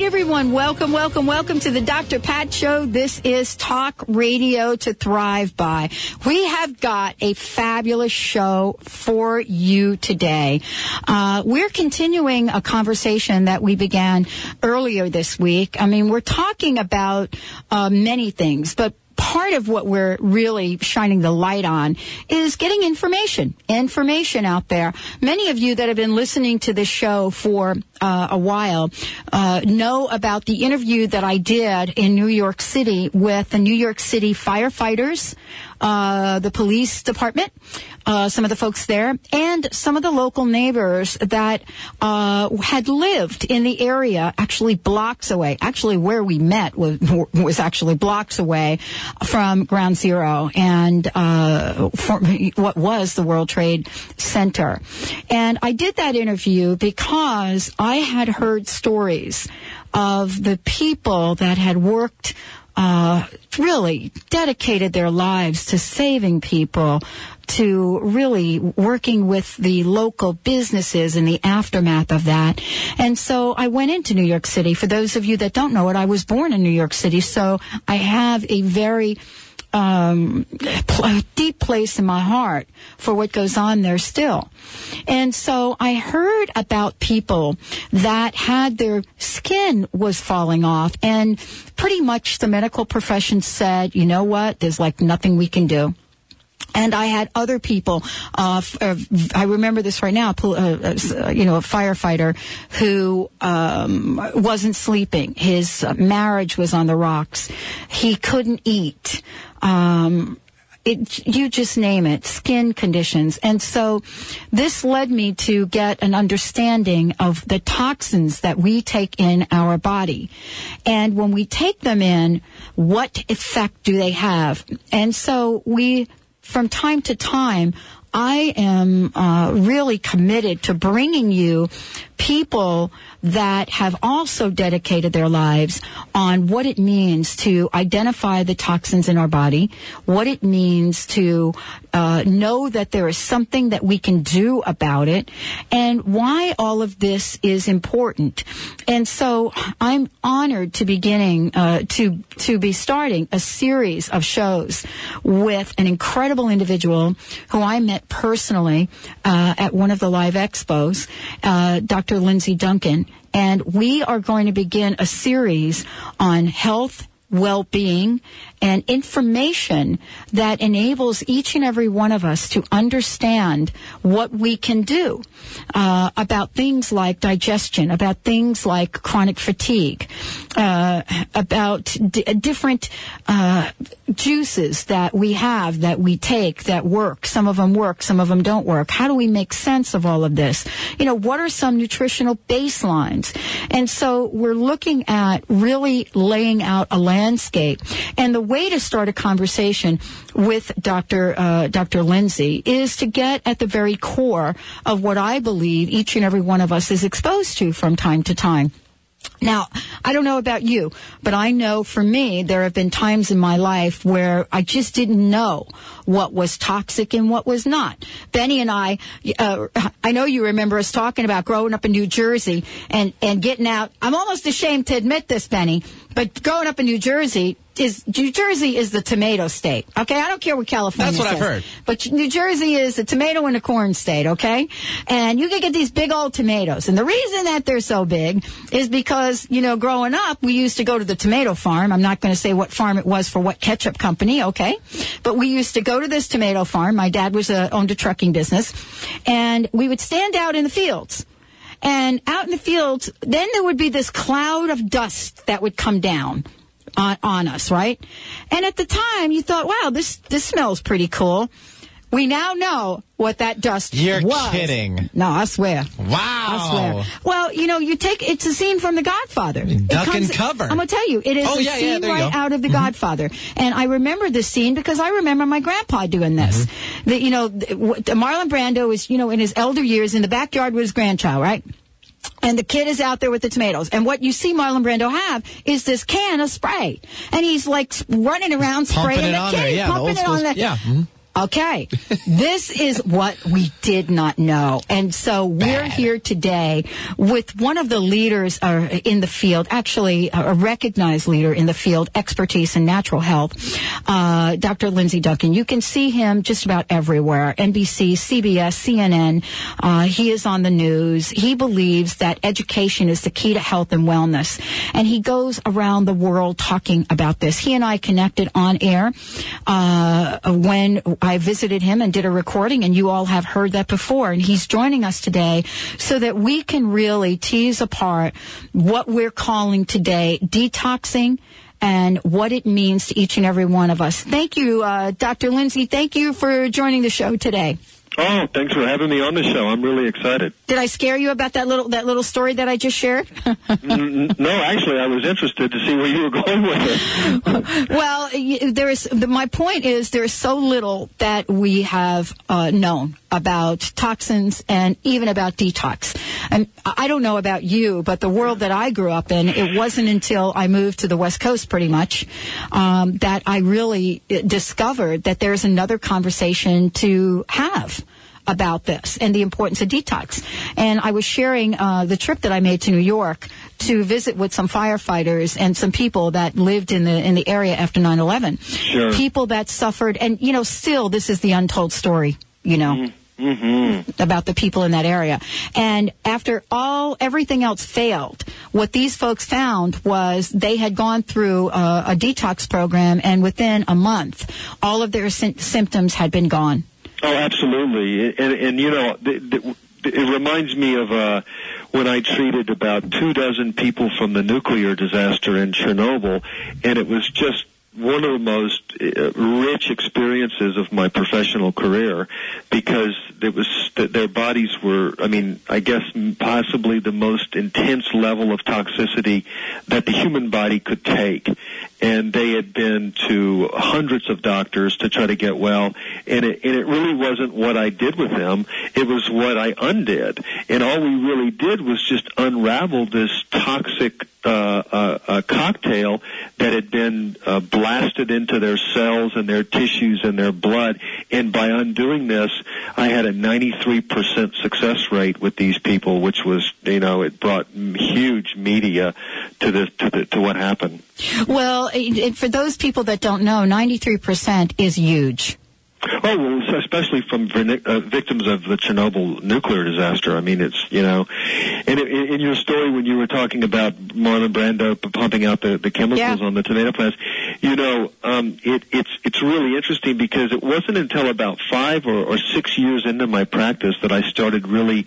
Right, everyone. Welcome, welcome, welcome to the Dr. Pat Show. This is Talk Radio to Thrive By. We have got a fabulous show for you today. Uh, we're continuing a conversation that we began earlier this week. I mean, we're talking about uh, many things, but part of what we're really shining the light on is getting information, information out there. Many of you that have been listening to this show for uh, a while uh, know about the interview that I did in New York City with the New York City firefighters, uh, the police department, uh, some of the folks there, and some of the local neighbors that uh, had lived in the area, actually blocks away. Actually, where we met was was actually blocks away from Ground Zero and uh, what was the World Trade Center. And I did that interview because I had heard stories of the people that had worked uh, really dedicated their lives to saving people, to really working with the local businesses in the aftermath of that. And so I went into New York City. For those of you that don't know it, I was born in New York City, so I have a very um, a deep place in my heart for what goes on there still. And so I heard about people that had their skin was falling off and pretty much the medical profession said, you know what, there's like nothing we can do. And I had other people. Uh, uh, I remember this right now. Uh, uh, you know, a firefighter who um, wasn't sleeping. His marriage was on the rocks. He couldn't eat. Um, it, you just name it, skin conditions. And so this led me to get an understanding of the toxins that we take in our body. And when we take them in, what effect do they have? And so we from time to time, I am uh, really committed to bringing you people that have also dedicated their lives on what it means to identify the toxins in our body, what it means to uh, know that there is something that we can do about it, and why all of this is important. And so I'm honored to beginning uh, to to be starting a series of shows with an incredible individual who I met personally uh, at one of the live expos, uh, Dr. Lindsey Duncan, and we are going to begin a series on health, well-being, and information that enables each and every one of us to understand what we can do uh, about things like digestion, about things like chronic fatigue, uh, about d- different uh, juices that we have that we take that work. Some of them work, some of them don't work. How do we make sense of all of this? You know, what are some nutritional baselines? And so we're looking at really laying out a landscape and the way to start a conversation with Dr. Uh, Dr. Lindsey is to get at the very core of what I believe each and every one of us is exposed to from time to time. Now, I don't know about you, but I know for me, there have been times in my life where I just didn't know what was toxic and what was not. Benny and I, uh, I know you remember us talking about growing up in New Jersey and, and getting out. I'm almost ashamed to admit this, Benny, but growing up in New Jersey, is New Jersey is the tomato state. Okay, I don't care what California. That's what says, I've heard. But New Jersey is a tomato and a corn state. Okay, and you can get these big old tomatoes, and the reason that they're so big is because you know, growing up, we used to go to the tomato farm. I'm not going to say what farm it was for what ketchup company. Okay, but we used to go to this tomato farm. My dad was a, owned a trucking business, and we would stand out in the fields And out in the fields, then there would be this cloud of dust that would come down on, on us, right? And at the time, you thought, wow, this, this smells pretty cool. We now know what that dust is. You're was. kidding. No, I swear. Wow. I swear. Well, you know, you take it's a scene from The Godfather. Duck and cover. I'm gonna tell you, it is Oh, a yeah, yeah, scene you right out of The Godfather, and I remember this scene because I remember my grandpa doing this. Mm-hmm. That you know, Marlon Brando is you know in his elder years in the backyard with his grandchild, right? And the kid is out there with the tomatoes. And what you see Marlon Brando have is this can of spray. And he's like running around Pumping spraying the kid, yeah, the pumping it on there. yeah, mhm. Okay. this is what we did not know. And so we're Bad. here today with one of the leaders uh, in the field, actually a recognized leader in the field, expertise in natural health, uh, Dr. Lindsey Duncan. You can see him just about everywhere. NBC, CBS, CNN. Uh, he is on the news. He believes that education is the key to health and wellness. And he goes around the world talking about this. He and I connected on air uh, when I visited him and did a recording, and you all have heard that before. And he's joining us today so that we can really tease apart what we're calling today detoxing and what it means to each and every one of us. Thank you, uh, Dr. Lindsey. Thank you for joining the show today. Oh, thanks for having me on the show. I'm really excited. Did I scare you about that little that little story that I just shared? No, actually, I was interested to see where you were going with it. well, there is. The, my point is there is so little that we have uh, known about toxins and even about detox. And I don't know about you, but the world that I grew up in, it wasn't until I moved to the West Coast, pretty much, um, that I really uh, discovered that there's another conversation to have about this and the importance of detox. And I was sharing uh, the trip that I made to New York to visit with some firefighters and some people that lived in the in the area after 9/11. Sure. People that suffered, and you know, still this is the untold story. You know. About the people in that area. And after all, everything else failed, what these folks found was they had gone through uh, a detox program and within a month, all of their sy- symptoms had been gone. Oh, absolutely. And, and you know, th- th- it reminds me of uh, when I treated about two dozen people from the nuclear disaster in Chernobyl, and it was just one of the most uh, rich experiences of my professional career because it was their bodies were I mean I guess possibly the most intense level of toxicity that the human body could take and they had been to hundreds of doctors to try to get well and it and it really wasn't what I did with them it was what I undid and all we really did was just unravel this toxic uh, uh, uh, cocktail that had been uh, blasted into their cells and their tissues and their blood. And by undoing this, I had a 93% success rate with these people, which was, you know, it brought huge media to the to, the, to what happened. Well, it, it- for those people that don't know, 93% is huge. Oh, well, especially from uh, victims of the Chernobyl nuclear disaster. I mean, it's you know, and in, in your story when you were talking about Marlon Brando pumping out the, the chemicals Yeah. on the tomato plants, you know, um, it, it's it's really interesting because it wasn't until about five or, or six years into my practice that I started really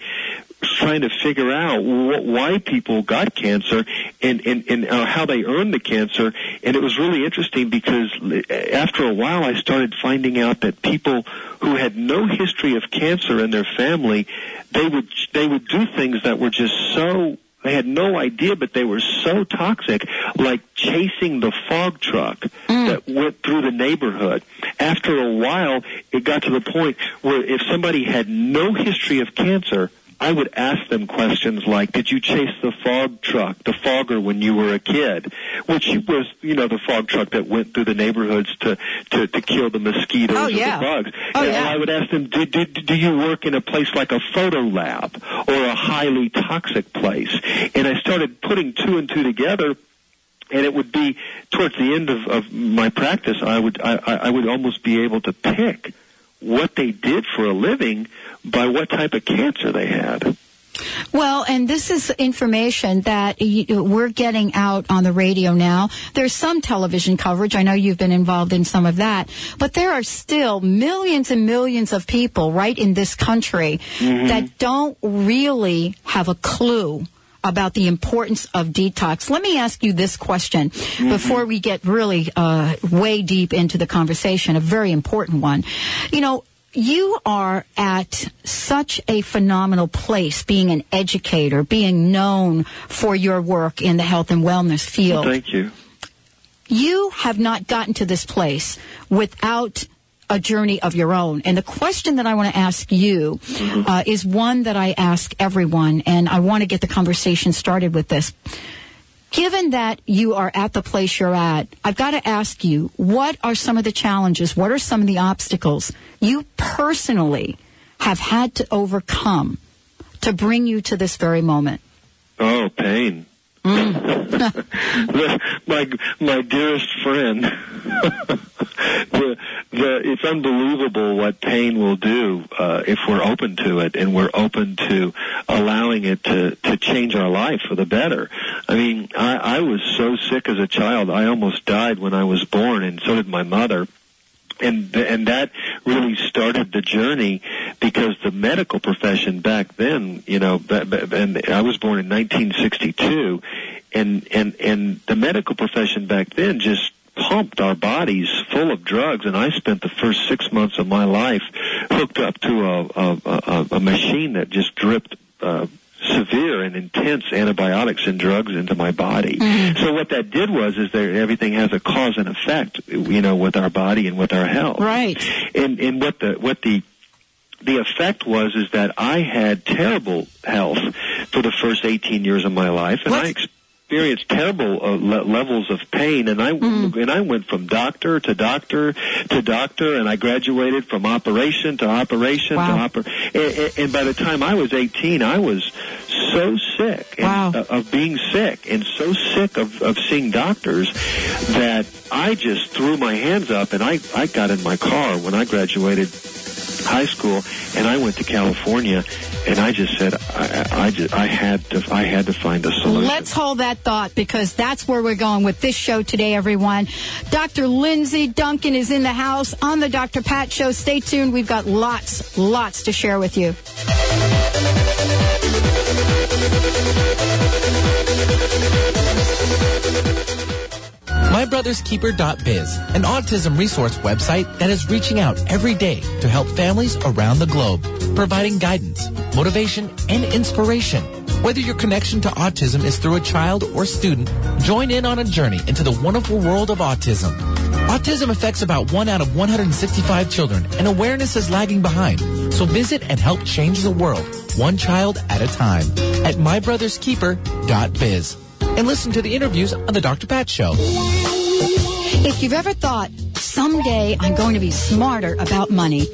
trying to figure out wh- why people got cancer and and, and uh, how they earned the cancer and it was really interesting because after a while I started finding out that people who had no history of cancer in their family they would they would do things that were just so they had no idea, but they were so toxic, like chasing the fog truck that went through the neighborhood. After a while, it got to the point where if somebody had no history of cancer, I would ask them questions like, did you chase the fog truck, the fogger when you were a kid? Which was, you know, the fog truck that went through the neighborhoods to, to, to kill the mosquitoes Oh, or yeah. the bugs. Oh, And yeah. I would ask them, do, do, do you work in a place like a photo lab or a highly toxic place? And I started putting two and two together and it would be towards the end of, of my practice, I would I I would almost be able to pick what they did for a living by what type of cancer they had. Well, and this is information that we're getting out on the radio now. There's some television coverage. I know you've been involved in some of that, but there are still millions and millions of people right in this country mm-hmm. that don't really have a clue about the importance of detox. Let me ask you this question mm-hmm. before we get really uh, way deep into the conversation, a very important one. You know, you are at such a phenomenal place being an educator, being known for your work in the health and wellness field. Well, thank you. You have not gotten to this place without a journey of your own. And the question that I want to ask you mm-hmm. uh, is one that I ask everyone, and I want to get the conversation started with this. Given that you are at the place you're at, I've got to ask you, what are some of the challenges? What are some of the obstacles you personally have had to overcome to bring you to this very moment? Oh, pain. Mm. my my dearest friend. the, the, it's unbelievable what pain will do uh, if we're open to it and we're open to allowing it to to change our life for the better. I mean, I, I was so sick as a child. I almost died when I was born, and so did my mother and and that really started the journey because the medical profession back then, you know, and I was born in 1962, and and and the medical profession back then just pumped our bodies full of drugs and I spent the first six months of my life hooked up to a a, a, a machine that just dripped uh, severe and intense antibiotics and drugs into my body. Mm-hmm. So what that did was is that everything has a cause and effect, you know, with our body and with our health. Right. And and what the what the the effect was is that I had terrible health for the first 18 years of my life, and What's, I experienced terrible uh, le- levels of pain, and I mm. and I went from doctor to doctor to doctor, and I graduated from operation to operation wow. to oper. And, and, by the time I was 18, I was so sick wow. and, uh, of being sick, and so sick of, of seeing doctors that I just threw my hands up, and I I got in my car when I graduated high school, and I went to California, and I just said I, I, just, I had to I had to find a solution. Let's hold that thought because that's where we're going with this show today, everyone. Dr. Lindsey Duncan is in the house on the Dr. Pat Show. Stay tuned. We've got lots, lots to share with you. MyBrothersKeeper.biz, an autism resource website that is reaching out every day to help families around the globe, providing guidance, motivation, and inspiration. Whether your connection to autism is through a child or student, join in on a journey into the wonderful world of autism. Autism affects about 1 out of 165 children, and awareness is lagging behind. So visit and help change the world, one child at a time, at mybrotherskeeper.biz and listen to the interviews on The Dr. Pat Show. If you've ever thought, someday I'm going to be smarter about money,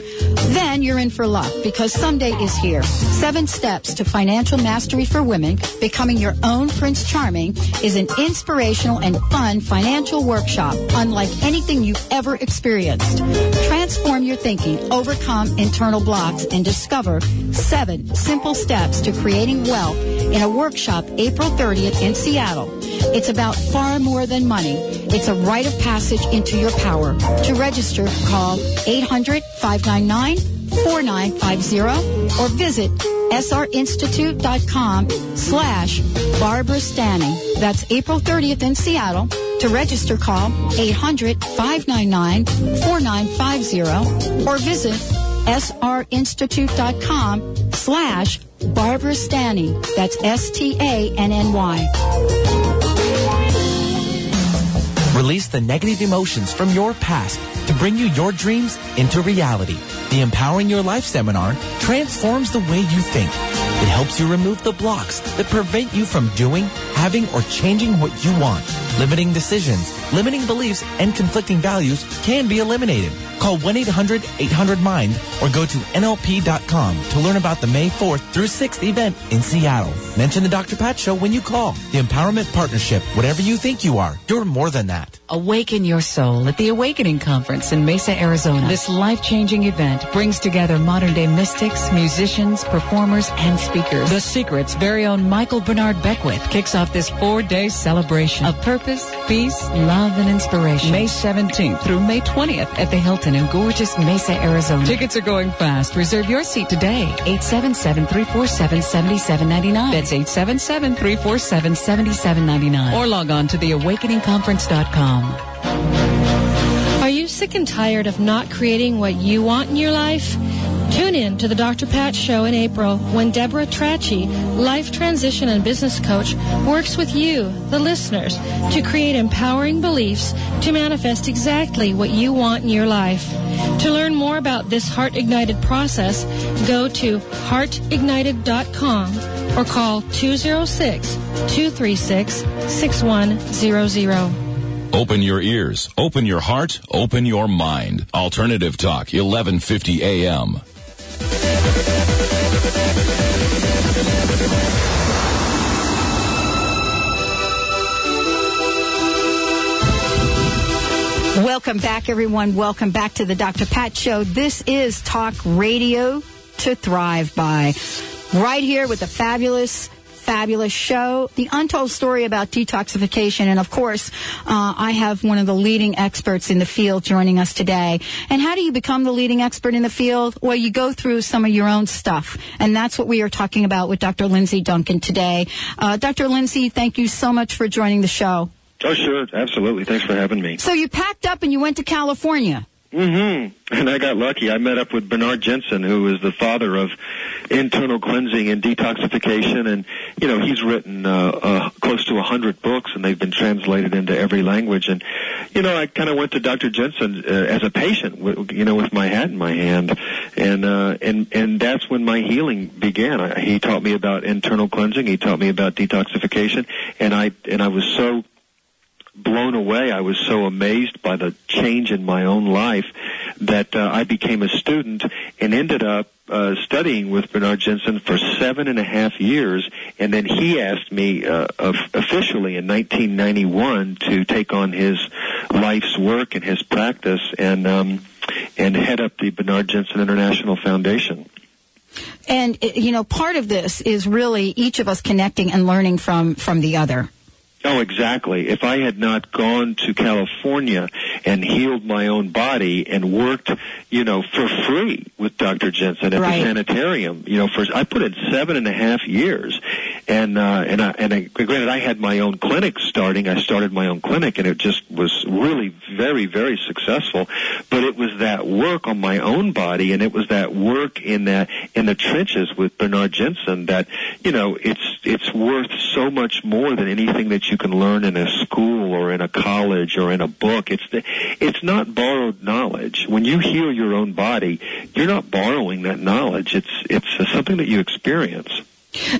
then you're in for luck because someday is here. Seven Steps to Financial Mastery for Women, Becoming Your Own Prince Charming, is an inspirational and fun financial workshop unlike anything you've ever experienced. Transform your thinking, overcome internal blocks, and discover seven simple steps to creating wealth in a workshop April 30th in Seattle. It's about far more than money. It's a rite of passage into your power. To register, call 800 599 4950 or visit srinstitute.com slash Barbara Stanny. That's April 30th in Seattle. To register, call 800-599-4950 or visit srinstitute.com slash Barbara Stanny. That's S-T-A-N-N-Y. The negative emotions from your past to bring you your dreams into reality. The Empowering Your Life seminar transforms the way you think. It helps you remove the blocks that prevent you from doing, having, or changing what you want. Limiting decisions, limiting beliefs, and conflicting values can be eliminated. Call 1-800-800-MIND or go to NLP.com to learn about the May 4th through 6th event in Seattle. Mention the Dr. Pat Show when you call. The Empowerment Partnership. Whatever you think you are, you're more than that. Awaken your soul at the Awakening Conference in Mesa, Arizona. This life-changing event brings together modern-day mystics, musicians, performers, and speakers. The Secret's very own Michael Bernard Beckwith kicks off this four-day celebration of purpose, peace, love, and inspiration. May 17th through May 20th at the Hilton in gorgeous Mesa, Arizona. Tickets are going fast. Reserve your seat today. 877-347-7799. That's 877-347-7799. Or log on to theawakeningconference.com. Are you sick and tired of not creating what you want in your life? Tune in to the Dr. Pat Show in April when Deborah Trachy, life transition and business coach, works with you, the listeners, to create empowering beliefs to manifest exactly what you want in your life. To learn more about this Heart Ignited process, go to heartignited.com or call 206 236 6100. Open your ears, open your heart, open your mind. Alternative Talk, 1150 AM. Welcome back, everyone. Welcome back to the Dr. Pat Show. This is Talk Radio to Thrive by. Right here with the fabulous fabulous show, the untold story about detoxification. And of course, uh, I have one of the leading experts in the field joining us today. And how do you become the leading expert in the field? Well, you go through some of your own stuff. And that's what we are talking about with Dr. Lindsey Duncan today. Uh, Dr. Lindsey, thank you so much for joining the show. Oh, sure. Absolutely. Thanks for having me. So you packed up and you went to California. Mm-hmm. And I got lucky. I met up with Bernard Jensen, who is the father of internal cleansing and detoxification, and you know he's written uh, uh, close to a hundred books, and they've been translated into every language. And you know, I kind of went to Dr. Jensen uh, as a patient, you know, with my hat in my hand, and uh, and and that's when my healing began. I, he taught me about internal cleansing. He taught me about detoxification, and I and I was so blown away. I was so amazed by the change in my own life that uh, I became a student and ended up uh, studying with Bernard Jensen for seven and a half years, and then he asked me uh, officially in 1991 to take on his life's work and his practice and um, and head up the Bernard Jensen International Foundation. And you know, part of this is really each of us connecting and learning from from the other. Oh, exactly. If I had not gone to California and healed my own body and worked, you know, for free with Dr. Jensen at right. the sanitarium, you know, for I put in seven and a half years, and uh, and I, and I, granted, I had my own clinic starting. I started my own clinic, and it just was really very very successful. But it was that work on my own body, and it was that work in that in the trenches with Bernard Jensen that you know it's it's worth so much more than anything that you can learn in a school or in a college or in a book. It's the, it's not borrowed knowledge. When you heal your own body, you're not borrowing that knowledge. It's it's something that you experience.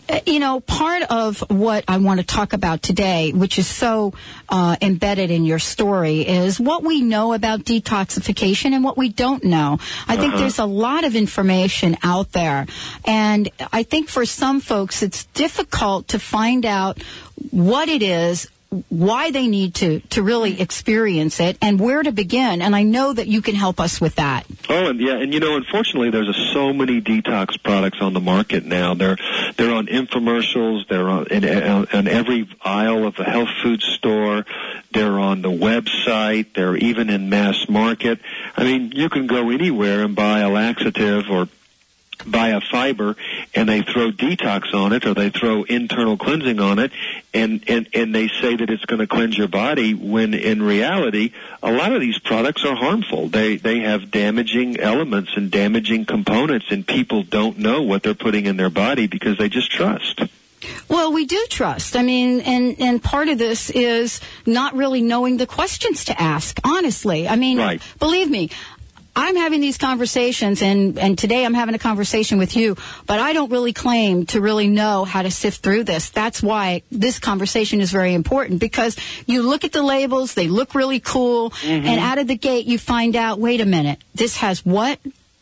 Uh, you know, part of what I want to talk about today, which is so uh, embedded in your story, is what we know about detoxification and what we don't know. I uh-huh. think there's a lot of information out there. And I think for some folks, it's difficult to find out what it is why they need to to really experience it and where to begin. And I know that you can help us with that. Oh and yeah and you know unfortunately there's a, so many detox products on the market now. They're they're on infomercials they're on in, uh, in every aisle of a health food store they're on the website they're even in mass market. I mean you can go anywhere and buy a laxative or buy a fiber and they throw detox on it or they throw internal cleansing on it and and and they say that it's going to cleanse your body when in reality a lot of these products are harmful they they have damaging elements and damaging components and people don't know what they're putting in their body because they just trust well, we do trust. I mean, and and part of this is not really knowing the questions to ask. Honestly, I mean, right. believe me, I'm having these conversations, and, and today I'm having a conversation with you, but I don't really claim to really know how to sift through this. That's why this conversation is very important because you look at the labels, they look really cool, mm-hmm. and out of the gate you find out, wait a minute, this has what?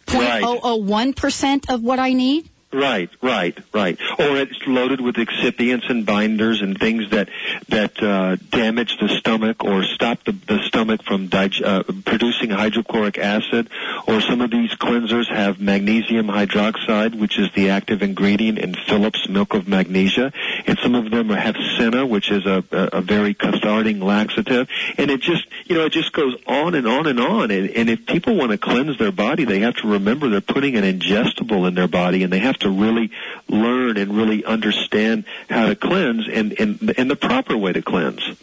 0.001% right. of what I need? Right, right, right. Or it's loaded with excipients and binders and things that that uh, damage the stomach or stop the, the stomach from dig- uh, producing hydrochloric acid. Or some of these cleansers have magnesium hydroxide, which is the active ingredient in Phillips milk of magnesia, and some of them have senna, which is a, a, a very cathartic laxative, and it just you know it just goes on and on and on. And, and if people want to cleanse their body, they have to remember they're putting an ingestible in their body, and they have to really learn and really understand how to cleanse and and, and the proper way to cleanse.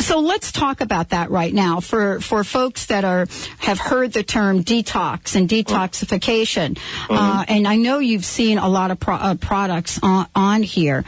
So let's talk about that right now for, for folks that are have heard the term detox and detoxification. Uh-huh. Uh, and I know you've seen a lot of pro- uh, products on, on here.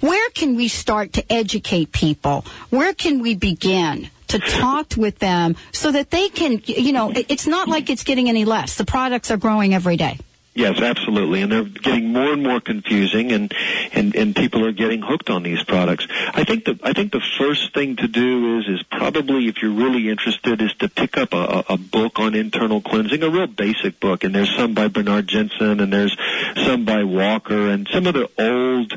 Where can we start to educate people? Where can we begin? To talk with them so that they can, you know, it's not like it's getting any less. The products are growing every day. Yes, absolutely, and they're getting more and more confusing, and and and people are getting hooked on these products. I think the I think the first thing to do is is probably if you're really interested is to pick up a, a book on internal cleansing, a real basic book, and there's some by Bernard Jensen, and there's some by Walker, and some of the old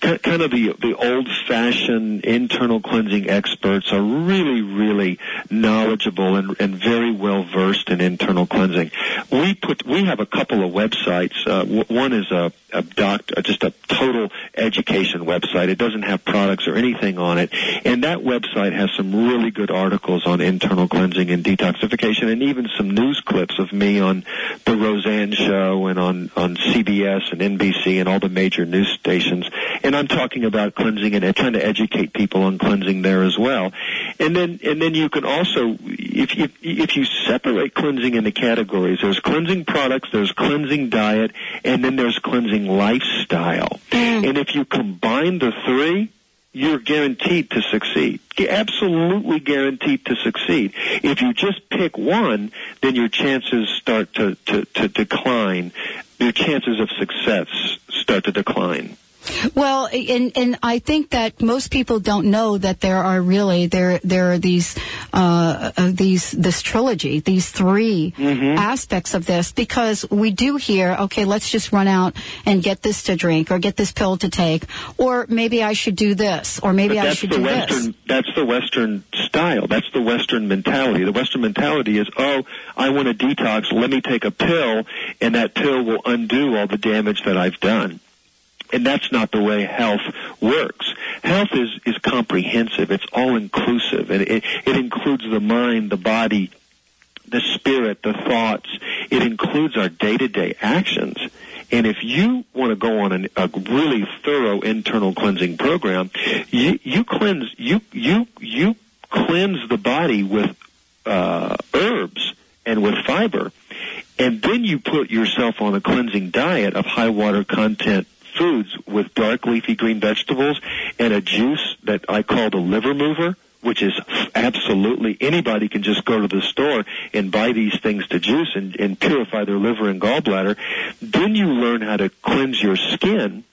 kind of the the old fashioned internal cleansing experts are really really knowledgeable and and very well versed in internal cleansing. We put we have a couple of websites. Uh, w- one is a, a doc, uh, just a total education website. It doesn't have products or anything on it, and that website has some really good articles on internal cleansing and detoxification, and even some news clips of me on the Roseanne Show and on on CBS and NBC and all the major news stations. And I'm talking about cleansing and trying to educate people on cleansing there as well. And then and then you can also if you if you separate cleansing into categories, there's cleansing products, there's cleansing diet, and then there's cleansing lifestyle. Mm. And if you combine the three, you're guaranteed to succeed. Absolutely guaranteed to succeed. If you just pick one, then your chances start to, to, to decline. Your chances of success start to decline. Well, and and I think that most people don't know that there are really there there are these uh, uh, these this trilogy, these 3 aspects of this because we do hear, okay, let's just run out and get this to drink or get this pill to take, or maybe I should do this, or maybe I should do Western. this. That's the Western style. That's the Western mentality. The Western mentality is, oh, I want to detox. Let me take a pill, and that pill will undo all the damage that I've done. And that's not the way health works. Health is, is comprehensive. It's all inclusive. And it, it includes the mind, the body, the spirit, the thoughts. It includes our day-to-day actions. And if you want to go on an, a really thorough internal cleansing program, you, you cleanse, you, you, you cleanse the body with, uh, herbs and with fiber. And then you put yourself on a cleansing diet of high water content foods with dark leafy green vegetables and a juice that I call the liver mover, which is absolutely anybody can just go to the store and buy these things to juice and, and purify their liver and gallbladder. Then you learn how to cleanse your skin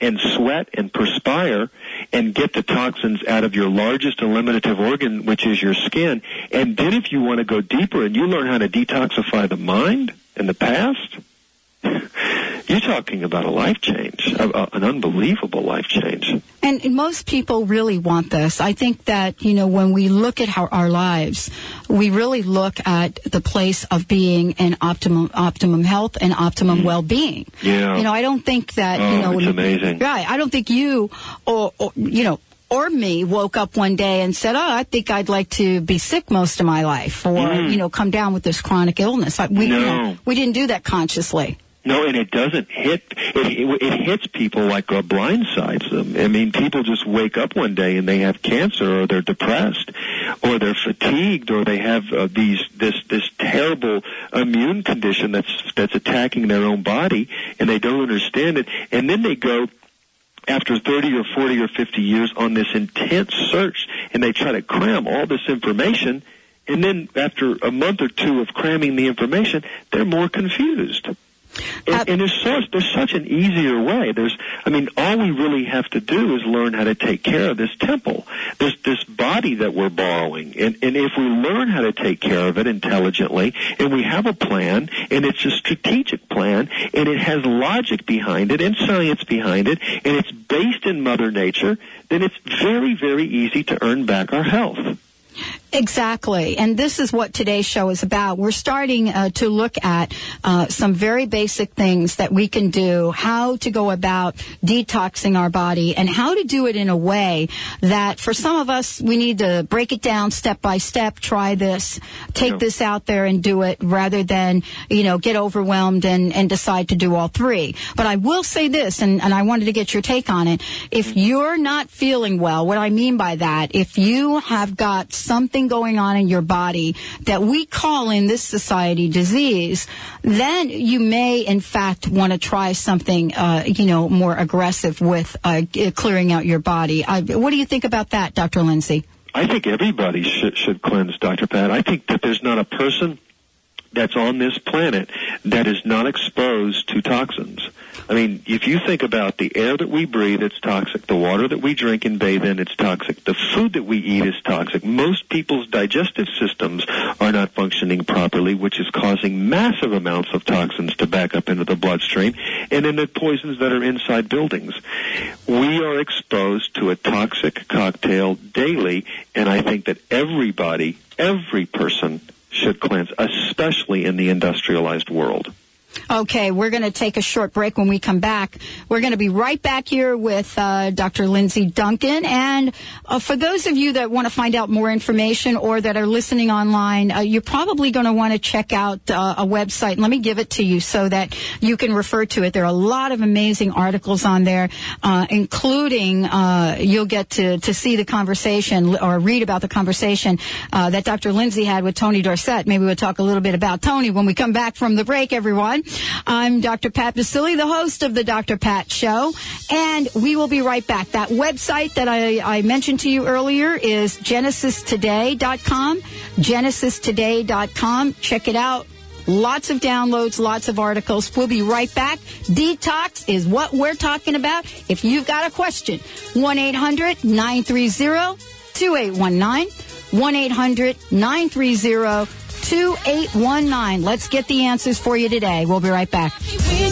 and sweat and perspire and get the toxins out of your largest eliminative organ, which is your skin. And then if you want to go deeper and you learn how to detoxify the mind and the past, you're talking about a life change, an unbelievable life change. And most people really want this. I think that, you know, when we look at our lives, we really look at the place of being in optimum, optimum health and optimum well-being. Yeah. You know, I don't think that, Oh, you know, it's amazing. Right. I don't think you or, or, you know, or me woke up one day and said, "Oh, I think I'd like to be sick most of my life, or you know, come down with this chronic illness." I, we, you Mm. Know, we didn't do that consciously. No, and it doesn't hit. It, it, it hits people like uh, blindsides them. I mean, people just wake up one day and they have cancer, or they're depressed, or they're fatigued, or they have uh, these this this terrible immune condition that's that's attacking their own body, and they don't understand it. And then they go after 30 or 40 or 50 years on this intense search, and they try to cram all this information. And then after a month or two of cramming the information, they're more confused. And, Uh, and there's such there's such an easier way. There's I mean, all we really have to do is learn how to take care of this temple, this this body that we're borrowing. And and if we learn how to take care of it intelligently, and we have a plan, and it's a strategic plan, and it has logic behind it and science behind it, and it's based in Mother Nature, then it's very very easy to earn back our health. Exactly. And this is what today's show is about. We're starting uh, to look at uh, some very basic things that we can do, how to go about detoxing our body, and how to do it in a way that for some of us, we need to break it down step by step, try this, take Yeah. this out there and do it rather than, you know, get overwhelmed and, and decide to do all three. But I will say this, and, and I wanted to get your take on it. If you're not feeling well, what I mean by that, if you have got something going on in your body that we call in this society disease, then you may in fact want to try something, uh, you know, more aggressive with uh, clearing out your body. What do you think about that, Dr. Lindsey? I think everybody should, should cleanse, Dr. Pat. I think that there's not a person that's on this planet that is not exposed to toxins. I mean, if you think about the air that we breathe, it's toxic. The water that we drink and bathe in, it's toxic. The food that we eat is toxic. Most people's digestive systems are not functioning properly, which is causing massive amounts of toxins to back up into the bloodstream and in the poisons that are inside buildings. We are exposed to a toxic cocktail daily, and I think that everybody, every person should cleanse, especially in the industrialized world. Okay, we're going to take a short break when we come back. We're going to be right back here with uh, Dr. Lindsey Duncan. And uh, for those of you that want to find out more information or that are listening online, uh, you're probably going to want to check out uh, a website. Let me give it to you so that you can refer to it. There are a lot of amazing articles on there, uh, including uh, you'll get to, to see the conversation or read about the conversation uh, that Dr. Lindsey had with Tony Dorsett. Maybe we'll talk a little bit about Tony when we come back from the break, everyone. I'm Dr. Pat Baccili, the host of the Dr. Pat Show, and we will be right back. That website that I, I mentioned to you earlier is genesistoday.com, genesistoday.com. Check it out. Lots of downloads, lots of articles. We'll be right back. Detox is what we're talking about. If you've got a question, 1-800-930-2819, 1-800-930-2819. Let's get the answers for you today. We'll be right back. You,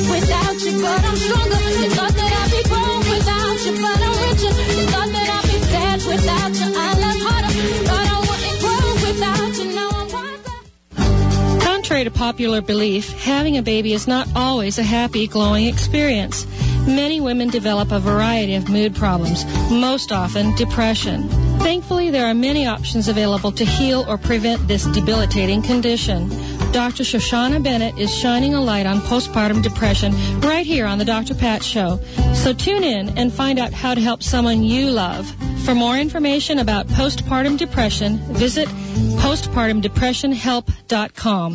Contrary to popular belief, having a baby is not always a happy, glowing experience. Many women develop a variety of mood problems, most often depression. Thankfully, there are many options available to heal or prevent this debilitating condition. Dr. Shoshana Bennett is shining a light on postpartum depression right here on the Dr. Pat Show. So tune in and find out how to help someone you love. For more information about postpartum depression, visit postpartumdepressionhelp.com.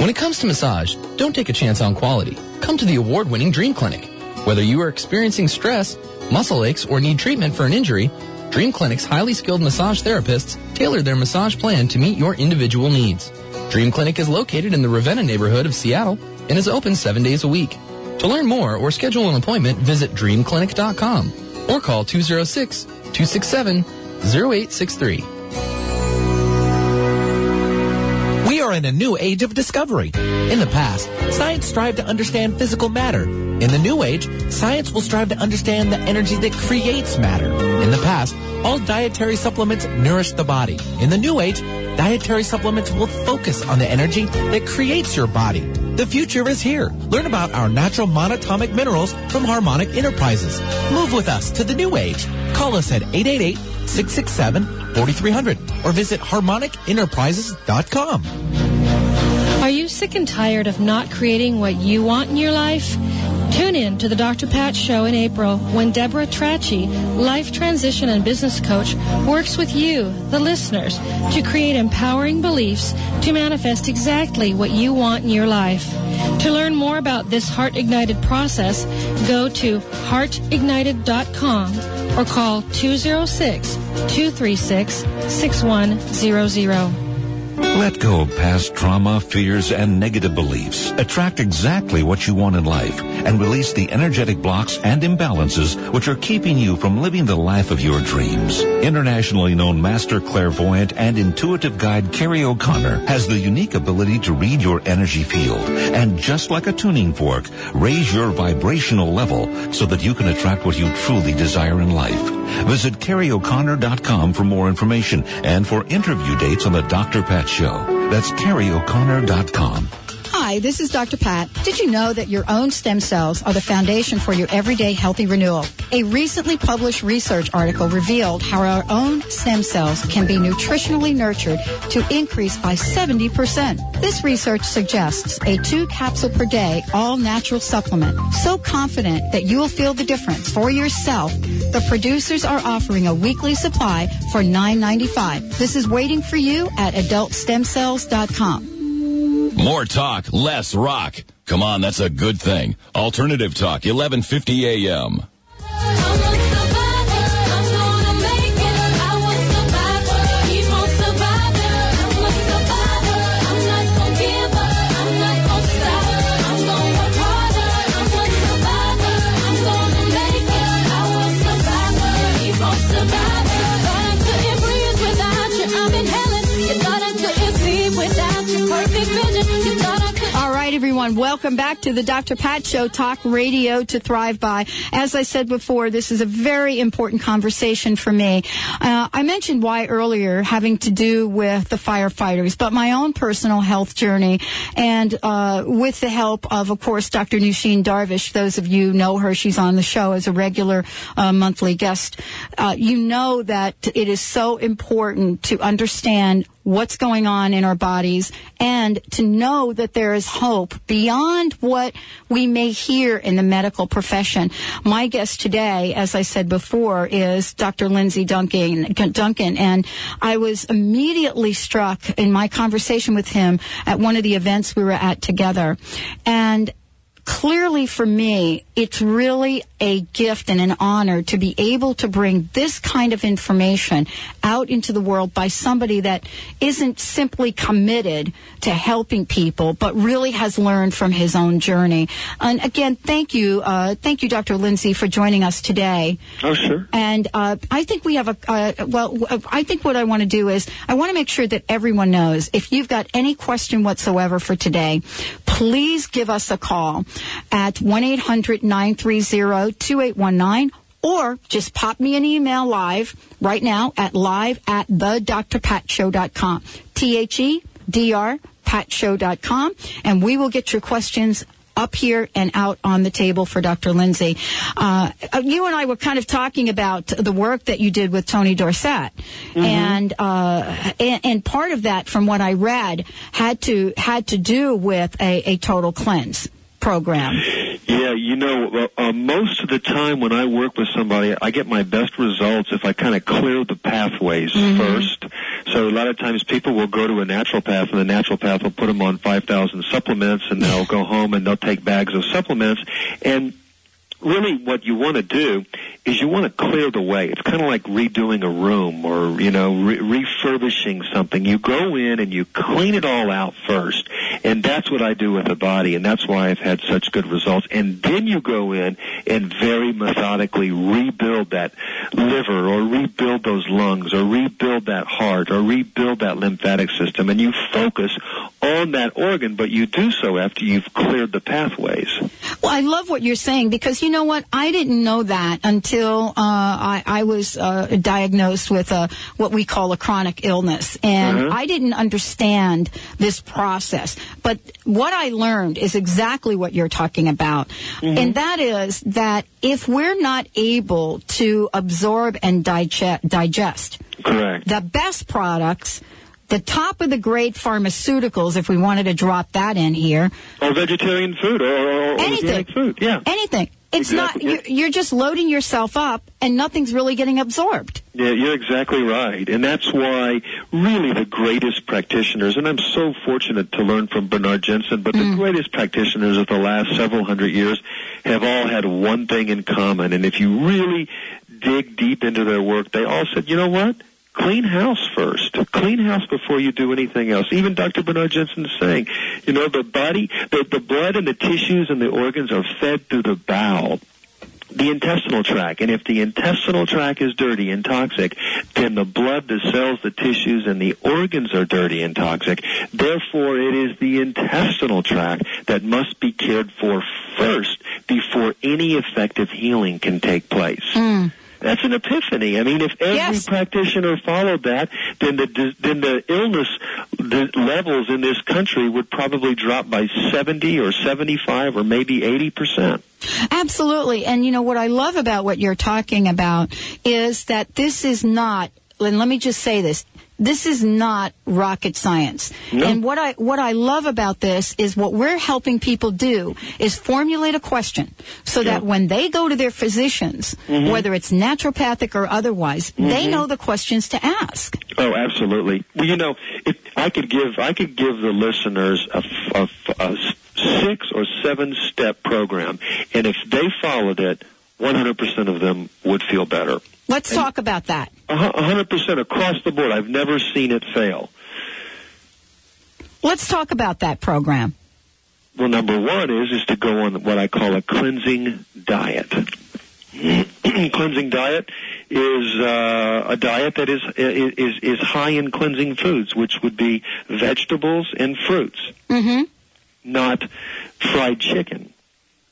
When it comes to massage, don't take a chance on quality. Come to the award-winning Dream Clinic. Whether you are experiencing stress, muscle aches, or need treatment for an injury, Dream Clinic's highly skilled massage therapists tailor their massage plan to meet your individual needs. Dream Clinic is located in the Ravenna neighborhood of Seattle and is open seven days a week. To learn more or schedule an appointment, visit dreamclinic.com or call 206-267-0863. We are in a new age of discovery. In the past, science strived to understand physical matter. In the new age, science will strive to understand the energy that creates matter. In the past, all dietary supplements nourish the body. In the new age, dietary supplements will focus on the energy that creates your body. The future is here. Learn about our natural monatomic minerals from Harmonic Enterprises. Move with us to the new age. Call us at 888-667-4300 or visit harmonicenterprises.com. Are you sick and tired of not creating what you want in your life? Tune in to the Dr. Pat Show in April when Deborah Trachy, life transition and business coach, works with you, the listeners, to create empowering beliefs to manifest exactly what you want in your life. To learn more about this heart ignited process, go to heartignited.com or call 206 236 6100. Let go of past trauma, fears, and negative beliefs. Attract exactly what you want in life and release the energetic blocks and imbalances which are keeping you from living the life of your dreams. Internationally known master clairvoyant and intuitive guide Carrie O'Connor has the unique ability to read your energy field and just like a tuning fork, raise your vibrational level so that you can attract what you truly desire in life. Visit CarrieO'Connor.com for more information and for interview dates on the Dr. Pat Show. That's CarrieO'Connor.com. Hi, this is Dr. Pat. Did you know that your own stem cells are the foundation for your everyday healthy renewal? A recently published research article revealed how our own stem cells can be nutritionally nurtured to increase by 70%. This research suggests a two capsule per day all natural supplement. So confident that you will feel the difference for yourself, the producers are offering a weekly supply for $9.95. This is waiting for you at adultstemcells.com. More talk, less rock. Come on, that's a good thing. Alternative Talk, 1150 AM. Everyone. Welcome back to the Dr. Pat Show, talk radio to thrive by. As I said before, this is a very important conversation for me. Uh, I mentioned why earlier, having to do with the firefighters, but my own personal health journey, and uh, with the help of, of course, Dr. Nusheen Darvish. Those of you know her; she's on the show as a regular uh, monthly guest. Uh, you know that it is so important to understand what's going on in our bodies and to know that there is hope beyond what we may hear in the medical profession. My guest today, as I said before, is Dr. Lindsey Duncan, Duncan, and I was immediately struck in my conversation with him at one of the events we were at together. And clearly for me, it's really a gift and an honor to be able to bring this kind of information out into the world by somebody that isn't simply committed to helping people, but really has learned from his own journey. And again, thank you, uh, thank you, Dr. Lindsey, for joining us today. Oh, sure. And uh, I think we have a uh, well. I think what I want to do is I want to make sure that everyone knows if you've got any question whatsoever for today, please give us a call at 1-800-930-2819 or just pop me an email live right now at live at thedrpatshow.com. T-H-E-D-R patshow.com and we will get your questions up here and out on the table for Dr. Lindsey. Uh, you and I were kind of talking about the work that you did with Tony Dorsett, and, uh, and and part of that, from what I read, had to had to do with a, a total cleanse program. Yeah, you know, uh, uh, most of the time when I work with somebody, I get my best results if I kind of clear the pathways first. So a lot of times people will go to a naturopath, and the naturopath will put them on 5,000 supplements, and they'll go home and they'll take bags of supplements. And really what you want to do is you want to clear the way. It's kind of like redoing a room or, you know, re- refurbishing something. You go in and you clean it all out first. And that's what I do with the body. And that's why I've had such good results. And then you go in and very methodically rebuild that liver or rebuild those lungs or rebuild that heart or rebuild that lymphatic system. And you focus on that organ, but you do so after you've cleared the pathways. Well, I love what you're saying because you know what? I didn't know that until uh, I, I was uh, diagnosed with a what we call a chronic illness, and Mhm. I didn't understand this process. But what I learned is exactly what you're talking about, and that is that if we're not able to absorb and digest, digest Correct. the best products. The top of the great pharmaceuticals, if we wanted to drop that in here, Or vegetarian food or, or, Anything. food. Yeah. anything. It's Exactly. not, you're, you're just loading yourself up and nothing's really getting absorbed. Yeah, you're exactly right. And that's why really the greatest practitioners, and I'm so fortunate to learn from Bernard Jensen, but the mm. greatest practitioners of the last several hundred years have all had one thing in common. And if you really dig deep into their work, they all said, you know what? Clean house first. Clean house before you do anything else. Even Dr. Bernard Jensen is saying, you know, the body, the, the blood and the tissues and the organs are fed through the bowel the intestinal tract. And if the intestinal tract is dirty and toxic, then the blood, the cells, the tissues, and the organs are dirty and toxic. Therefore, it is the intestinal tract that must be cared for first before any effective healing can take place. Hmm. That's an epiphany. I mean, if every Yes. practitioner followed that, then the then the illness the levels in this country would probably drop by 70 or 75 or maybe 80 percent. Absolutely. And you know what I love about what you're talking about is that this is not and let me just say this. This is not rocket science. And what I what I love about this is what we're helping people do is formulate a question so that when they go to their physicians, Mm-hmm. whether it's naturopathic or otherwise, they know the questions to ask. Oh, absolutely. Well, you know, if I could give I could give the listeners a six or seven step program, and if they followed it, 100% of them would feel better. Let's talk about that. A 100% across the board. I've never seen it fail. Let's talk about that program. Well, number one is is to go on what I call a cleansing diet. cleansing diet is uh, a diet that is is is high in cleansing foods, which would be vegetables and fruits, Mm-hmm. not fried chicken,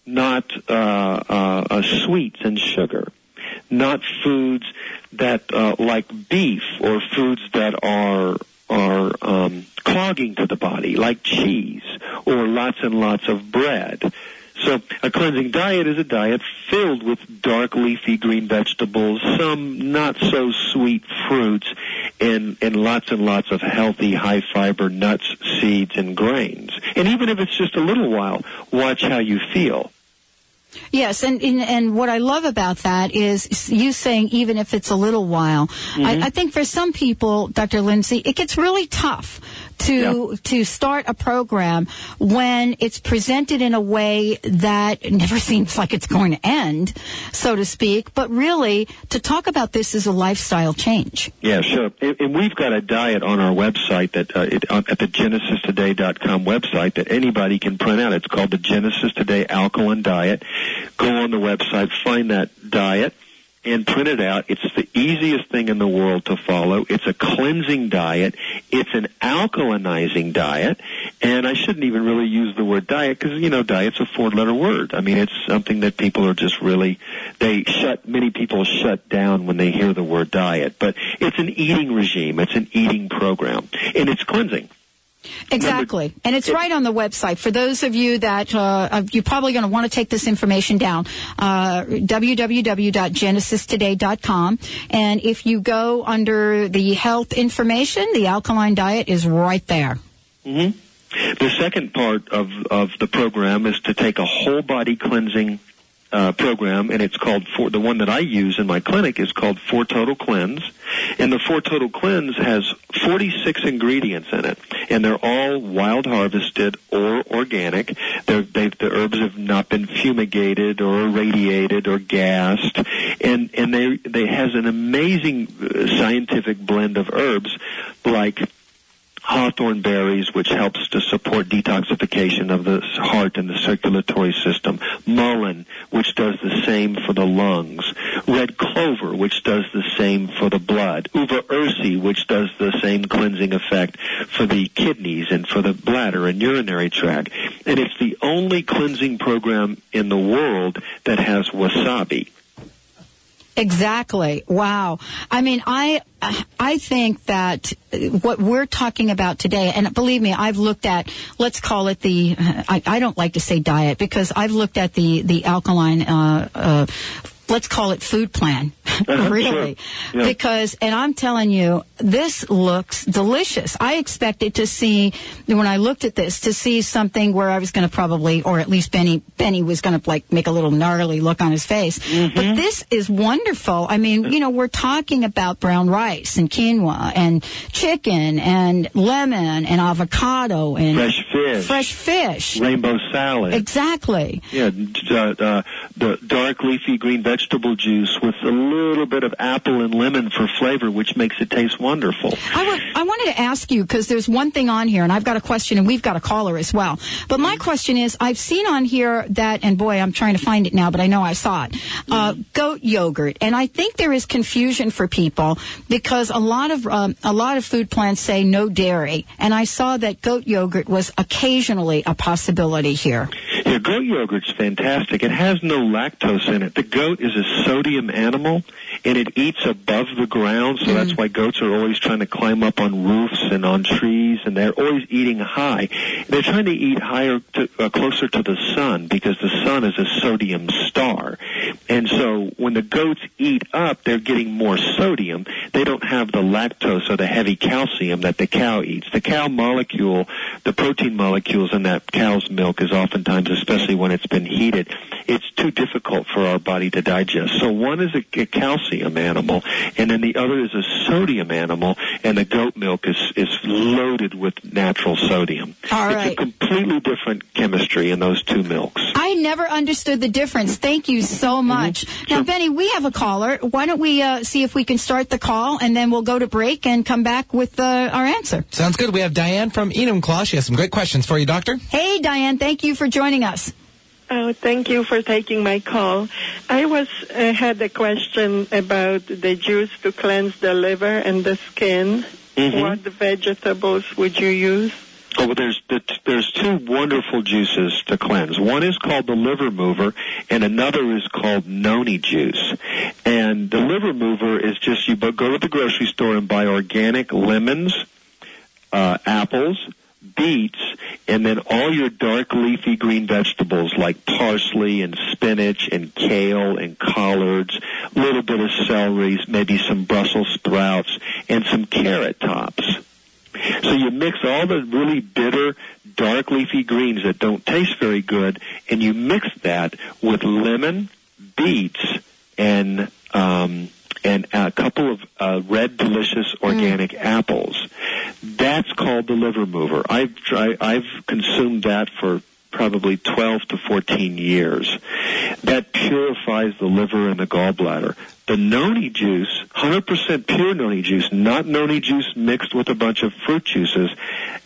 not uh, uh, uh, sweets and sugar, not foods that uh, like beef or foods that are are um, clogging to the body, like cheese or lots and lots of bread. So a cleansing diet is a diet filled with dark leafy green vegetables, some not so sweet fruits, and, and lots and lots of healthy high fiber nuts, seeds, and grains. And even if it's just a little while, watch how you feel. Yes, and, and and what I love about that is you saying even if it's a little while. I, mm-hmm. I think for some people, Dr. Lindsey, it gets really tough to to start a program when it's presented in a way that never seems like it's going to end, so to speak. But really, to talk about this is a lifestyle change. Yeah, sure. And, we've got a diet on our website that uh, it, on, at the genesistoday.com website that anybody can print out. It's called the Genesis Today Alkaline Diet. Go on the website, find that diet, and print it out. It's the easiest thing in the world to follow. It's a cleansing diet. It's an alkalinizing diet. And I shouldn't even really use the word diet because, you know, diet's a four-letter word. I mean, it's something that people are just really, they shut, many people shut down when they hear the word diet. But it's an eating regime. It's an eating program. And it's cleansing. Exactly. And it's right on the website. For those of you that, uh, you're probably going to want to take this information down, uh, www.genesistoday.com. And if you go under the health information, the alkaline diet is right there. hmm The second part of, of the program is to take a whole body cleansing uh, program, and it's called for the one that I use in my clinic is called Four Total Cleanse, and the Four Total Cleanse has 46 ingredients in it, and they're all wild harvested or organic. They're, they, the herbs have not been fumigated or irradiated or gassed, and and they they has an amazing uh, scientific blend of herbs like hawthorn berries, which helps to support detoxification of the heart and the circulatory system. Mullein, which does the same for the lungs. Red clover, which does the same for the blood. Uva ursi, which does the same cleansing effect for the kidneys and for the bladder and urinary tract. And it's the only cleansing program in the world that has wasabi. Exactly. Wow. I mean, I I think that what we're talking about today, and believe me, I've looked at, let's call it the, I, I don't like to say diet because I've looked at the the alkaline. Uh, uh, Let's call it food plan, really, Yeah. because, and I'm telling you, this looks delicious. I expected to see when I looked at this to see something where I was going to probably, or at least Benny, Benny was going to like make a little gnarly look on his face. But this is wonderful. I mean, you know, we're talking about brown rice and quinoa and chicken and lemon and avocado and Fresh fish. fresh fish. Rainbow salad. Exactly. Yeah, uh, uh, the dark leafy green vegetable juice with a little bit of apple and lemon for flavor, which makes it taste wonderful. I wanted to ask you because there's one thing on here, and I've got a question, and we've got a caller as well. But my question is, I've seen on here that, and boy, I'm trying to find it now, but I know I saw it, uh, goat yogurt, and I think there is confusion for people because a lot of um, a lot of food plans say no dairy, and I saw that goat yogurt was occasionally a possibility here. Yeah, goat yogurt's fantastic. It has no lactose in it. The goat is a sodium animal, and it eats above the ground. So that's why goats are always trying to climb up on roofs and on trees, and they're always eating high. They're trying to eat higher, to, uh, closer to the sun because the sun is a sodium star. And so when the goats eat up, they're getting more sodium. They don't have the lactose or the heavy calcium that the cow eats. The cow molecule, the protein molecules in that cow's milk is oftentimes, especially when it's been heated, it's too difficult for our body to digest. So one is a, a calcium animal, and then the other is a sodium animal, and the goat milk is, is loaded with natural sodium. All it's right. a completely different chemistry in those two milks. I never understood the difference. Thank you so much. Now, Benny, we have a caller. Why don't we uh, see if we can start the call, and then we'll go to break and come back with uh, our answer. Sounds good. We have Diane from Enumclaw. She has some great questions for you, Doctor. Hey, Diane, thank you for joining us. Oh, thank you for taking my call. I was uh, had a question about the juice to cleanse the liver and the skin. Mhm. What vegetables would you use? Oh, well, there's the, there's two wonderful juices to cleanse. One is called the liver mover, and another is called noni juice. And the liver mover is just you go to the grocery store and buy organic lemons, uh, apples, beets, and then all your dark leafy green vegetables like parsley and spinach and kale and collards, a little bit of celery, maybe some Brussels sprouts, and some carrot tops. So you mix all the really bitter, dark leafy greens that don't taste very good, and you mix that with lemon, beets, and um, and a couple of uh, red, delicious organic apples. That's called the liver mover. I've tried, I've consumed that for probably 12 to 14 years. That purifies the liver and the gallbladder. The noni juice, 100% pure noni juice, not noni juice mixed with a bunch of fruit juices,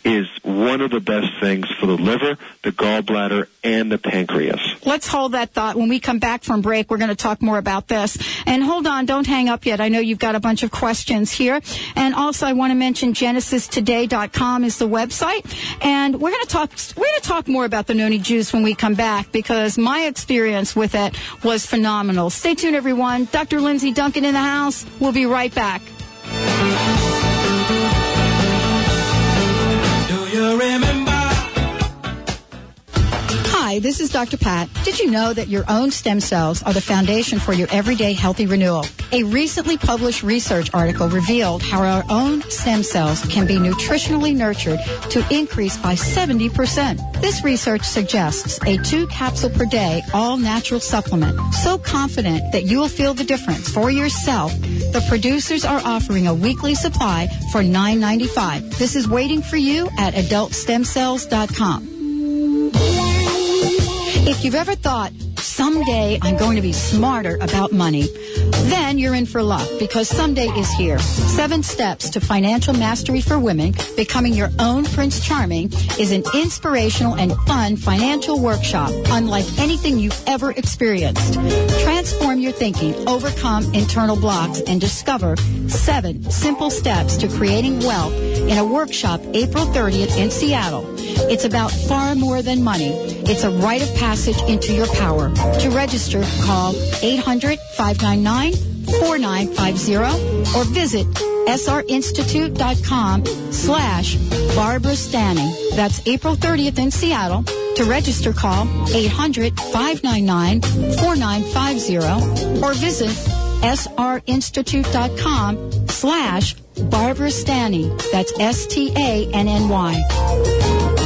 is one of the best things for the liver, the gallbladder, and the pancreas. Let's hold that thought. When we come back from break, we're going to talk more about this. And hold on, don't hang up yet. I know you've got a bunch of questions here. And also, I want to mention genesistoday.com is the website. And we're going to talk, we're going to talk more about the noni juice when we come back because my experience with it was phenomenal. Stay tuned, everyone. Dr. Duncan in the house. We'll be right back. Hi, this is Dr. Pat. Did you know that your own stem cells are the foundation for your everyday healthy renewal? A recently published research article revealed how our own stem cells can be nutritionally nurtured to increase by 70%. This research suggests a two capsule per day all natural supplement. So confident that you will feel the difference for yourself, the producers are offering a weekly supply for $9.95. This is waiting for you at adultstemcells.com. If you've ever thought, someday I'm going to be smarter about money, then you're in for luck because someday is here. Seven Steps to Financial Mastery for Women, Becoming Your Own Prince Charming, is an inspirational and fun financial workshop unlike anything you've ever experienced. Transform your thinking, overcome internal blocks, and discover seven simple steps to creating wealth in a workshop April 30th in Seattle. It's about far more than money. It's a rite of passage into your power. To register, call 800-599-4950 or visit srinstitute.com slash Barbara Stanny. That's April 30th in Seattle. To register, call 800-599-4950 or visit srinstitute.com slash Barbara Stanny. That's S-T-A-N-N-Y.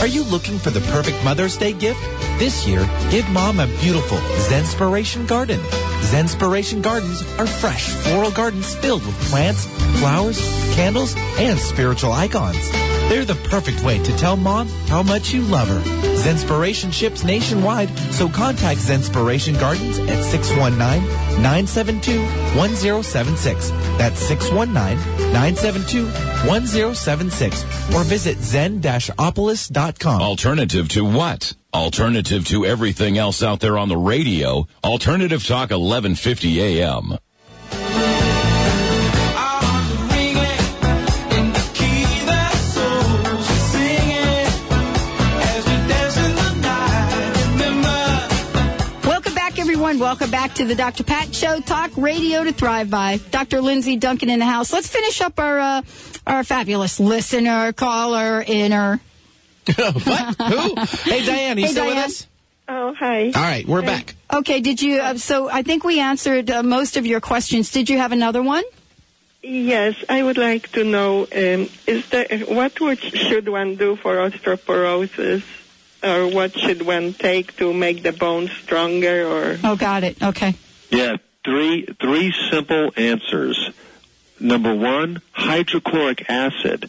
Are you looking for the perfect Mother's Day gift? This year, give mom a beautiful Zenspiration garden. Zenspiration gardens are fresh floral gardens filled with plants, flowers, candles, and spiritual icons. They're the perfect way to tell mom how much you love her. Zenspiration ships nationwide, so contact Zenspiration Gardens at 619-972-1076. That's 619-972-1076. Or visit zen-opolis.com. Alternative to what? Alternative to everything else out there on the radio. Alternative Talk 1150 AM. Welcome back to the Dr. Pat Show, Talk Radio to Thrive By. Dr. Lindsey Duncan in the house. Let's finish up our uh, our fabulous listener, caller, inner. what? Who? Hey, Diane, you Hey, still Diane. with us? Oh, hi. All right, we're back. Okay, did you? Uh, so I think we answered uh, most of your questions. Did you have another one? Yes, I would like to know um, is there what would, should one do for osteoporosis, or what should one take to make the bones stronger? Or oh, got it. Okay. Yeah, three three simple answers. Number one, hydrochloric acid.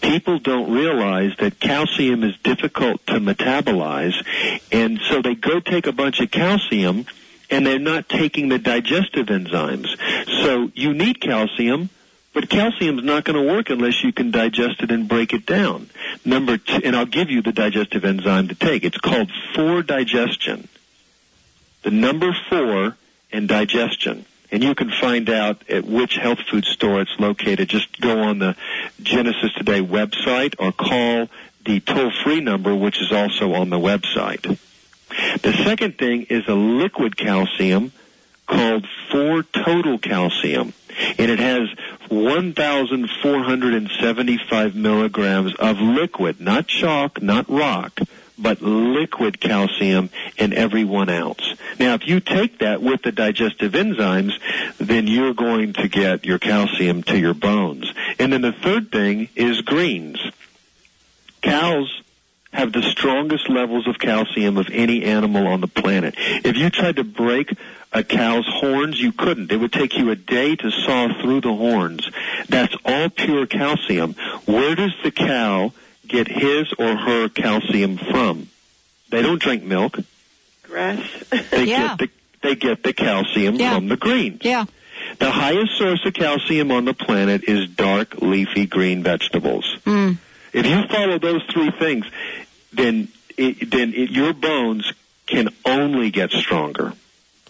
People don't realize that calcium is difficult to metabolize, and so they go take a bunch of calcium, and they're not taking the digestive enzymes. So you need calcium, but calcium's not going to work unless you can digest it and break it down. Number two, and I'll give you the digestive enzyme to take. It's called 4-digestion. The number four and digestion. And you can find out at which health food store it's located. Just go on the Genesis Today website or call the toll-free number, which is also on the website. The second thing is a liquid calcium called 4 total calcium. And it has 1,475 milligrams of liquid, not chalk, not rock, but liquid calcium in every one ounce. Now, if you take that with the digestive enzymes, then you're going to get your calcium to your bones. And then the third thing is greens. Cows have the strongest levels of calcium of any animal on the planet. If you tried to break a cow's horns, you couldn't. It would take you a day to saw through the horns. That's all pure calcium. Where does the cow get his or her calcium from? They don't drink milk. grass? They Yeah. get the they get the calcium Yeah. from the greens. Yeah. The highest source of calcium on the planet is dark leafy green vegetables. Mm. If you follow those three things, then it, then it, your bones can only get stronger.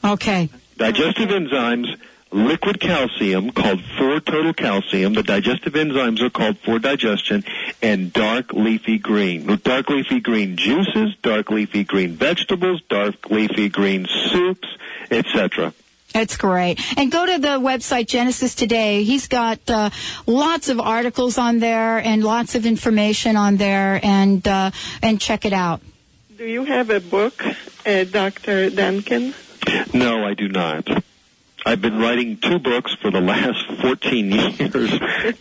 Okay. Digestive enzymes, liquid calcium called 4 total calcium. The digestive enzymes are called 4 digestion, and dark leafy green. Dark leafy green juices, dark leafy green vegetables, dark leafy green soups, etc. That's great. And go to the website Genesis Today. He's got uh, lots of articles on there and lots of information on there, and uh, and check it out. Do you have a book, uh, Dr. Duncan? No, I do not. I've been writing two books for the last 14 years,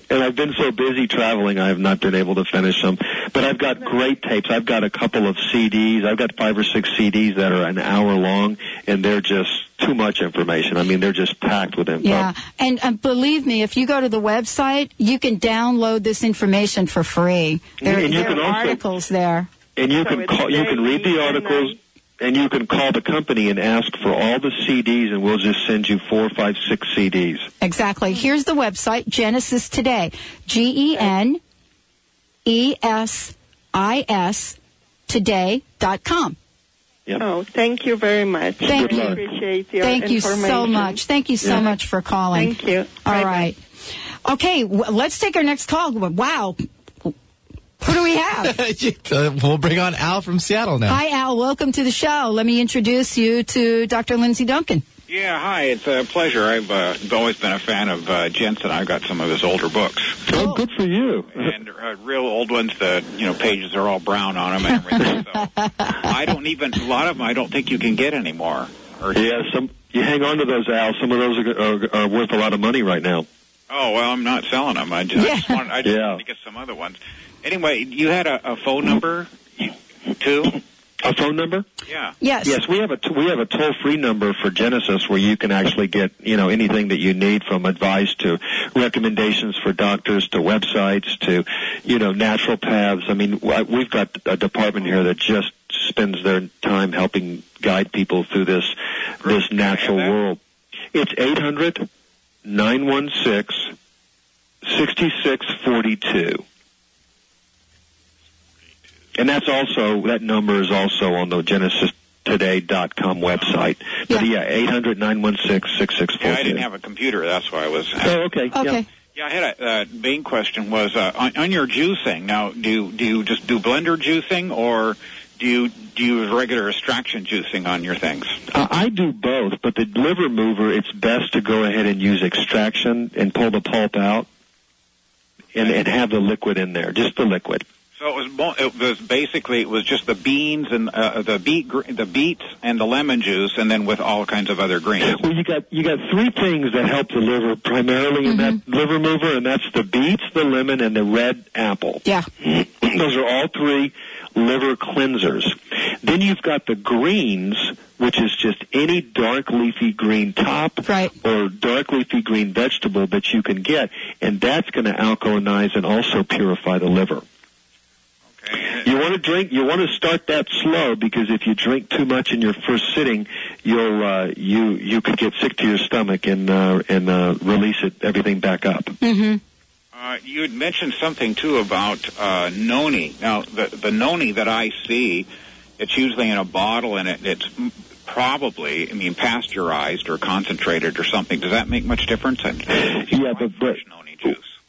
and I've been so busy traveling, I have not been able to finish them. But I've got great tapes. I've got a couple of CDs. I've got five or six CDs that are an hour long, and they're just too much information. I mean, they're just packed with info. Yeah, and uh, believe me, if you go to the website, you can download this information for free. There, And you there can are also- articles there. And you can call, you can read the articles, and you can call the company and ask for all the CDs, and we'll just send you four, five, six CDs. Exactly. Here's the website, Genesis Today. G E N E S I S today.com. Oh, thank you very much. Thank I you. appreciate your Thank you so much. Thank you so Yeah. much for calling. Thank you. All Bye-bye. right. Okay, w- let's take our next call. Wow. Who do we have? We'll bring on Al from Seattle now. Hi, Al. Welcome to the show. Let me introduce you to Dr. Lindsey Duncan. Yeah, hi. It's a pleasure. I've uh, always been a fan of uh, Jensen. I've got some of his older books. Oh, good for you. And uh, real old ones. The you know pages are all brown on them and everything. So I don't even a lot of them. I don't think you can get anymore. Or, Yeah, some you hang on to those, Al. Some of those are, are, are worth a lot of money right now. Oh well, I'm not selling them. I just, I just want I just Yeah. wanted to get some other ones. Anyway, you had a, a phone number too. A phone number? Yeah. Yes. Yes, we have a we have a toll free number for Genesis where you can actually get you know anything that you need from advice to recommendations for doctors to websites to you know natural paths. I mean, we've got a department here that just spends their time helping guide people through this this natural world. It's eight hundred nine one six sixty six forty two. And that's also, that number is also on the genesistoday.com website. But yeah, 800 916 Yeah, I didn't have a computer. That's why I was. Oh, okay. Okay. Yeah, I had a uh, main question was uh, on, on your juicing. Now, do you, do you just do blender juicing, or do you do you use regular extraction juicing on your things? Uh, I do both, but the liver mover, it's best to go ahead and use extraction and pull the pulp out and, and have the liquid in there, just the liquid. So it was mo- it was basically it was just the beans and uh, the beet the beets and the lemon juice, and then with all kinds of other greens. Well, you got you got three things that help the liver primarily in that liver mover, and that's the beets, the lemon, and the red apple. Yeah. Those are all three liver cleansers. Then you've got the greens, which is just any dark leafy green top or dark leafy green vegetable that you can get, and that's going to alkalinize and also purify the liver. You want to drink. You want to start that slow because if you drink too much in your first sitting, you'll uh, you you could get sick to your stomach and uh, and uh, release it everything back up. Mm-hmm. Uh, you had mentioned something too about uh, noni. Now, the the noni that I see, it's usually in a bottle, and it, it's probably, I mean, pasteurized or concentrated or something. Does that make much difference? i Yeah, but, but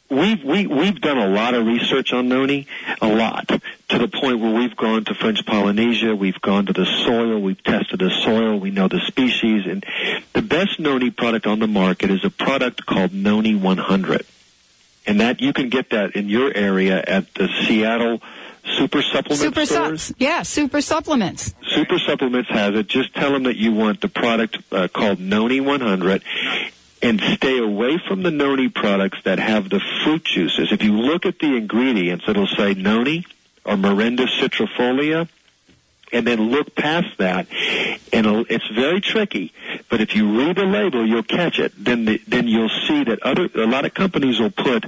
we've we, we've done a lot of research on noni, a lot to the point where we've gone to French Polynesia, we've gone to the soil, we've tested the soil, we know the species, and the best noni product on the market is a product called Noni 100, and that you can get that in your area at the Seattle Super supplements. Super stores. su- yeah, super supplements. Super Supplements has it. Just tell them that you want the product uh, called Noni 100 and stay away from the Noni products that have the fruit juices. If you look at the ingredients, it'll say Noni or Morinda citrifolia and then look past that and it's very tricky but if you read the label you'll catch it then the, then you'll see that other a lot of companies will put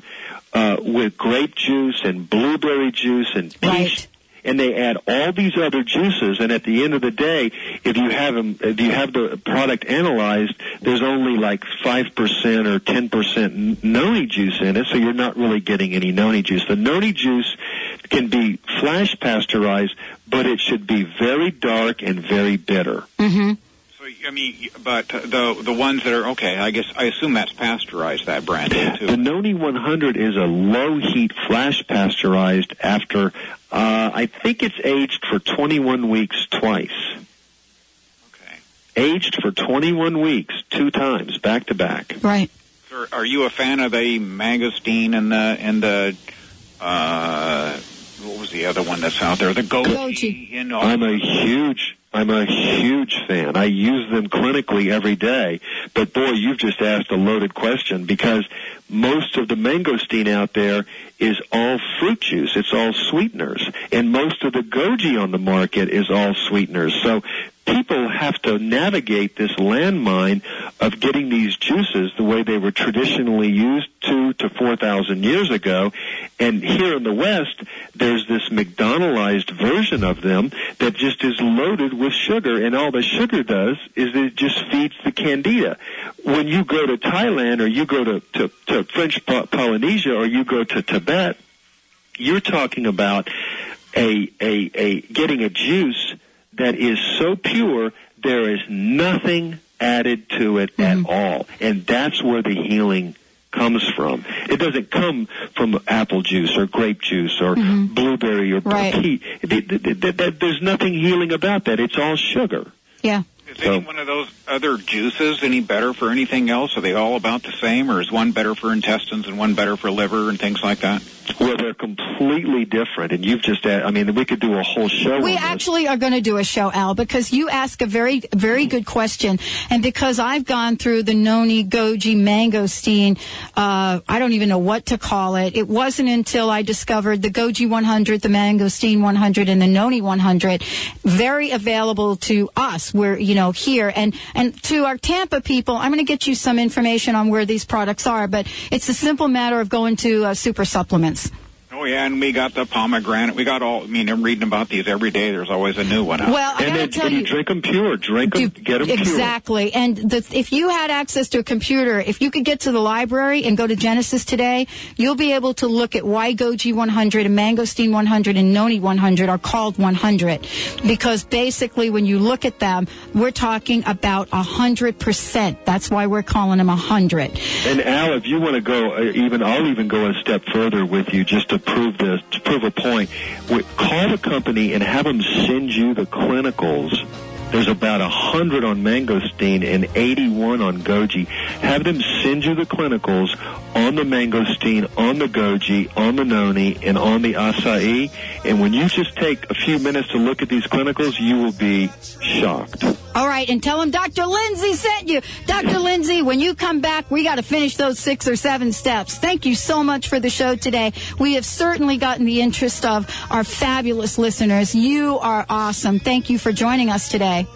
uh, with grape juice and blueberry juice and peach and they add all these other juices and at the end of the day if you have them if you have the product analyzed there's only like 5% or 10% noni juice in it so you're not really getting any noni juice the noni juice can be flash pasteurized but it should be very dark and very bitter Mm-hmm. So I mean, but the the ones that are okay, I guess I assume that's pasteurized that brand too. The Noni 100 is a low heat flash pasteurized after, uh, I think it's aged for 21 weeks twice. Okay. Aged for 21 weeks, two times, back to back. Right. Sir, are you a fan of the mangosteen and the and the uh, what was the other one that's out there? The goji. You know, I'm a huge, I'm a huge fan. I use them clinically every day. But boy, you've just asked a loaded question because most of the mangosteen out there is all fruit juice. It's all sweeteners. And most of the goji on the market is all sweeteners. So people have to navigate this landmine of getting these juices the way they were traditionally used two to four thousand years ago. And here in the West, there's this McDonaldized version of them that just is loaded with sugar, and all the sugar does is it just feeds the candida. When you go to Thailand or you go to, to, to French Polynesia or you go to Tibet, you're talking about a, a, a getting a juice that is so pure there is nothing added to it at mm-hmm. all and that's where the healing comes from. It doesn't come from apple juice or grape juice or mm-hmm. blueberry or Right. th- There's nothing healing about that. It's all sugar. Yeah. Is any one of those other juices any better for anything else? Are they all about the same, or is one better for intestines and one better for liver and things like that? Well, they're completely different, and you've just, I mean, we could do a whole show. We actually are going to do a show, Al, because you ask a very, very good question, and because I've gone through the noni goji mangosteen, uh, I don't even know what to call it. It wasn't until I discovered the goji 100, the mangosteen 100, and the noni 100, very available to us. We're, you know, here, and and to our Tampa people, I'm going to get you some information on where these products are, but it's a simple matter of going to uh, Super Supplements. Oh yeah, and we got the pomegranate. We got all. I mean, I'm reading about these every day. There's always a new one out. Well, I and gotta then tell and you you- drink them pure. Drink them. Get them pure. Exactly. And the, if you had access to a computer, if you could get to the library and go to Genesis today, you'll be able to look at why Goji 100 and Mangosteen 100 and Noni 100 are called 100. Because basically, when you look at them, we're talking about 100%. That's why we're calling them 100. And Al, if you want to go, uh, even I'll even go a step further with you just to prove this, to prove a point. Call the company and have them send you the clinicals. There's about a hundred on mangosteen and 81 on goji. Have them send you the clinicals on the mangosteen, on the goji, on the noni, and on the acai. And when you just take a few minutes to look at these clinicals, you will be shocked. All right, and tell them Dr. Lindsey sent you. Dr. Lindsey, when you come back, we got to finish those six or seven steps. Thank you so much for the show today. We have certainly gotten the interest of our fabulous listeners. You are awesome. Thank you for joining us today.